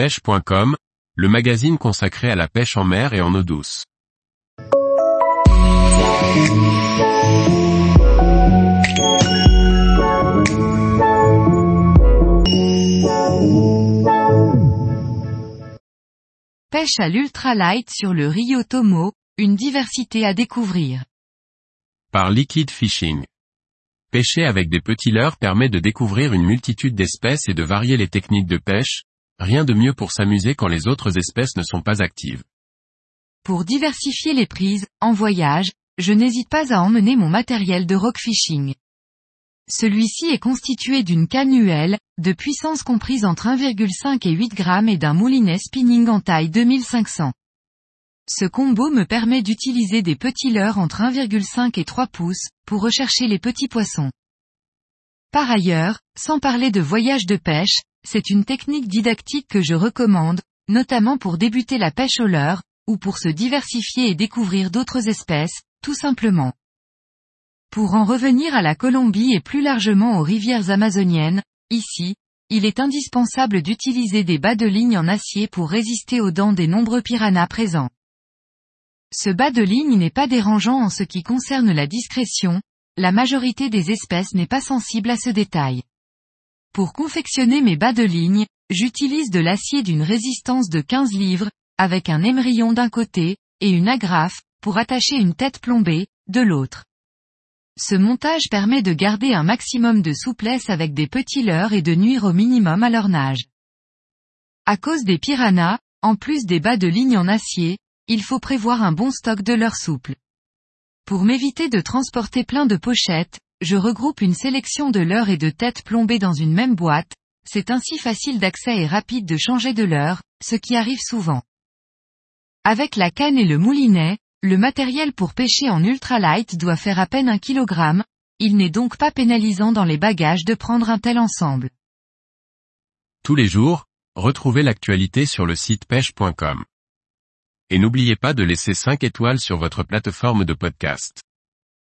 pêche.com, le magazine consacré à la pêche en mer et en eau douce. Pêche à l'ultralight sur le Rio Tomo, une diversité à découvrir. Par Liquid Fishing. Pêcher avec des petits leurres permet de découvrir une multitude d'espèces et de varier les techniques de pêche, rien de mieux pour s'amuser quand les autres espèces ne sont pas actives. Pour diversifier les prises, en voyage, je n'hésite pas à emmener mon matériel de rock fishing. Celui-ci est constitué d'une canne de puissance comprise entre 1,5 et 8 grammes et d'un moulinet spinning en taille 2500. Ce combo me permet d'utiliser des petits leurres entre 1,5 et 3 pouces, pour rechercher les petits poissons. Par ailleurs, sans parler de voyage de pêche, c'est une technique didactique que je recommande, notamment pour débuter la pêche au leurre, ou pour se diversifier et découvrir d'autres espèces, tout simplement. Pour en revenir à la Colombie et plus largement aux rivières amazoniennes, ici, il est indispensable d'utiliser des bas de ligne en acier pour résister aux dents des nombreux piranhas présents. Ce bas de ligne n'est pas dérangeant en ce qui concerne la discrétion, la majorité des espèces n'est pas sensible à ce détail. Pour confectionner mes bas de ligne, j'utilise de l'acier d'une résistance de 15 livres, avec un émerillon d'un côté, et une agrafe, pour attacher une tête plombée, de l'autre. Ce montage permet de garder un maximum de souplesse avec des petits leurres et de nuire au minimum à leur nage. À cause des piranhas, en plus des bas de ligne en acier, il faut prévoir un bon stock de leurres souples. Pour m'éviter de transporter plein de pochettes, je regroupe une sélection de leurres et de têtes plombées dans une même boîte, c'est ainsi facile d'accès et rapide de changer de leurre, ce qui arrive souvent. Avec la canne et le moulinet, le matériel pour pêcher en ultralight doit faire à peine un kilogramme, il n'est donc pas pénalisant dans les bagages de prendre un tel ensemble. Tous les jours, retrouvez l'actualité sur le site pêche.com et n'oubliez pas de laisser 5 étoiles sur votre plateforme de podcast.